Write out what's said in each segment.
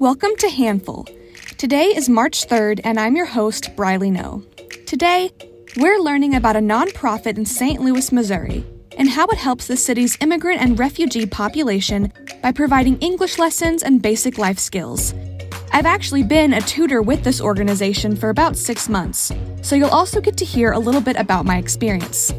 Welcome to Handful. Today is March 3rd, and I'm your host, Briley No. Today, we're learning about a nonprofit in St. Louis, Missouri, and how it helps the city's immigrant and refugee population by providing English lessons and basic life skills. I've actually been a tutor with this organization for about six months, so you'll also get to hear a little bit about my experience.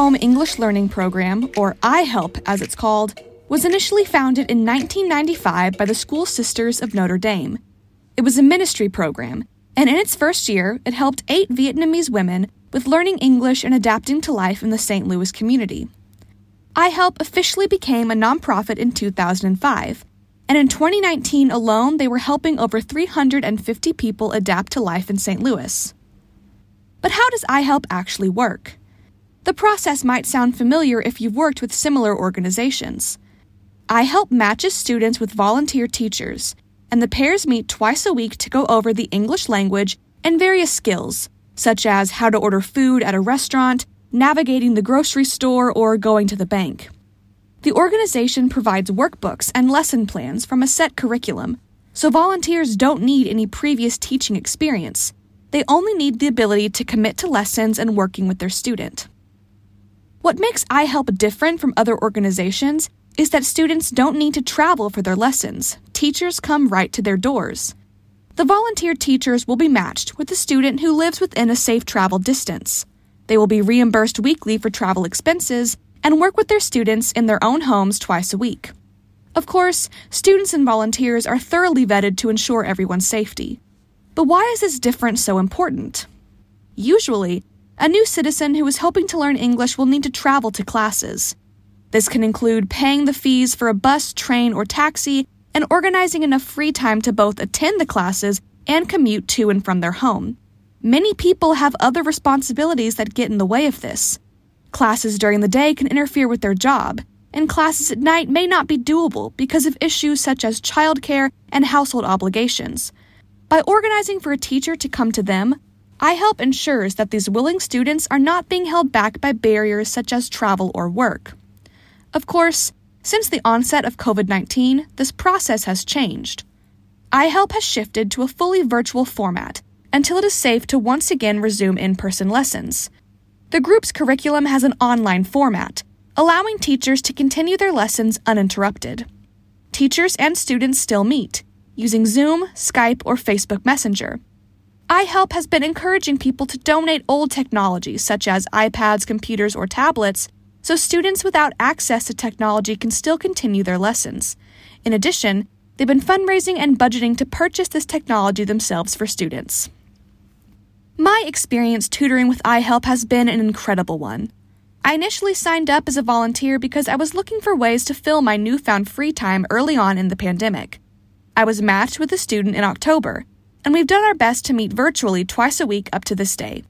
Home English Learning Program, or iHelp as it's called, was initially founded in 1995 by the School Sisters of Notre Dame. It was a ministry program, and in its first year, it helped eight Vietnamese women with learning English and adapting to life in the St. Louis community. iHelp officially became a nonprofit in 2005, and in 2019 alone, they were helping over 350 people adapt to life in St. Louis. But how does iHelp actually work? The process might sound familiar if you've worked with similar organizations. iHelp matches students with volunteer teachers, and the pairs meet twice a week to go over the English language and various skills, such as how to order food at a restaurant, navigating the grocery store, or going to the bank. The organization provides workbooks and lesson plans from a set curriculum, so volunteers don't need any previous teaching experience. They only need the ability to commit to lessons and working with their student. What makes iHelp different from other organizations is that students don't need to travel for their lessons. Teachers come right to their doors. The volunteer teachers will be matched with a student who lives within a safe travel distance. They will be reimbursed weekly for travel expenses and work with their students in their own homes twice a week. Of course, students and volunteers are thoroughly vetted to ensure everyone's safety. But why is this difference so important? Usually, a new citizen who is hoping to learn English will need to travel to classes. This can include paying the fees for a bus, train, or taxi and organizing enough free time to both attend the classes and commute to and from their home. Many people have other responsibilities that get in the way of this. Classes during the day can interfere with their job, and classes at night may not be doable because of issues such as childcare and household obligations. By organizing for a teacher to come to them, iHelp ensures that these willing students are not being held back by barriers such as travel or work. Of course, since the onset of COVID 19, this process has changed. iHelp has shifted to a fully virtual format until it is safe to once again resume in person lessons. The group's curriculum has an online format, allowing teachers to continue their lessons uninterrupted. Teachers and students still meet, using Zoom, Skype, or Facebook Messenger iHelp has been encouraging people to donate old technologies such as iPads, computers, or tablets so students without access to technology can still continue their lessons. In addition, they've been fundraising and budgeting to purchase this technology themselves for students. My experience tutoring with iHelp has been an incredible one. I initially signed up as a volunteer because I was looking for ways to fill my newfound free time early on in the pandemic. I was matched with a student in October, and we've done our best to meet virtually twice a week up to this day.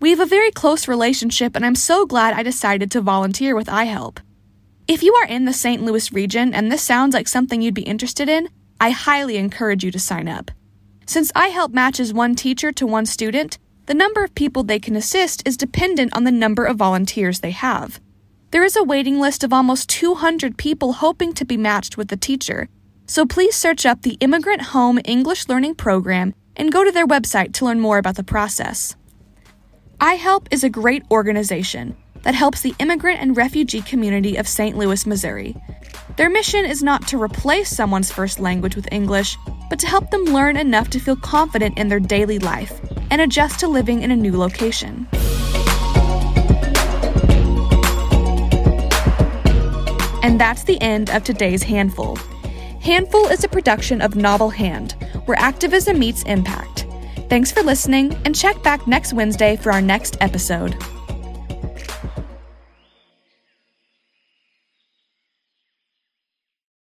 We have a very close relationship, and I'm so glad I decided to volunteer with iHelp. If you are in the St. Louis region and this sounds like something you'd be interested in, I highly encourage you to sign up. Since iHelp matches one teacher to one student, the number of people they can assist is dependent on the number of volunteers they have. There is a waiting list of almost 200 people hoping to be matched with a teacher, so please search up the Immigrant Home English Learning Program and go to their website to learn more about the process. iHelp is a great organization that helps the immigrant and refugee community of St. Louis, Missouri. Their mission is not to replace someone's first language with English, but to help them learn enough to feel confident in their daily life and adjust to living in a new location. And that's the end of today's handful. Handful is a production of Novel Hand, where activism meets impact. Thanks for listening, and check back next Wednesday for our next episode.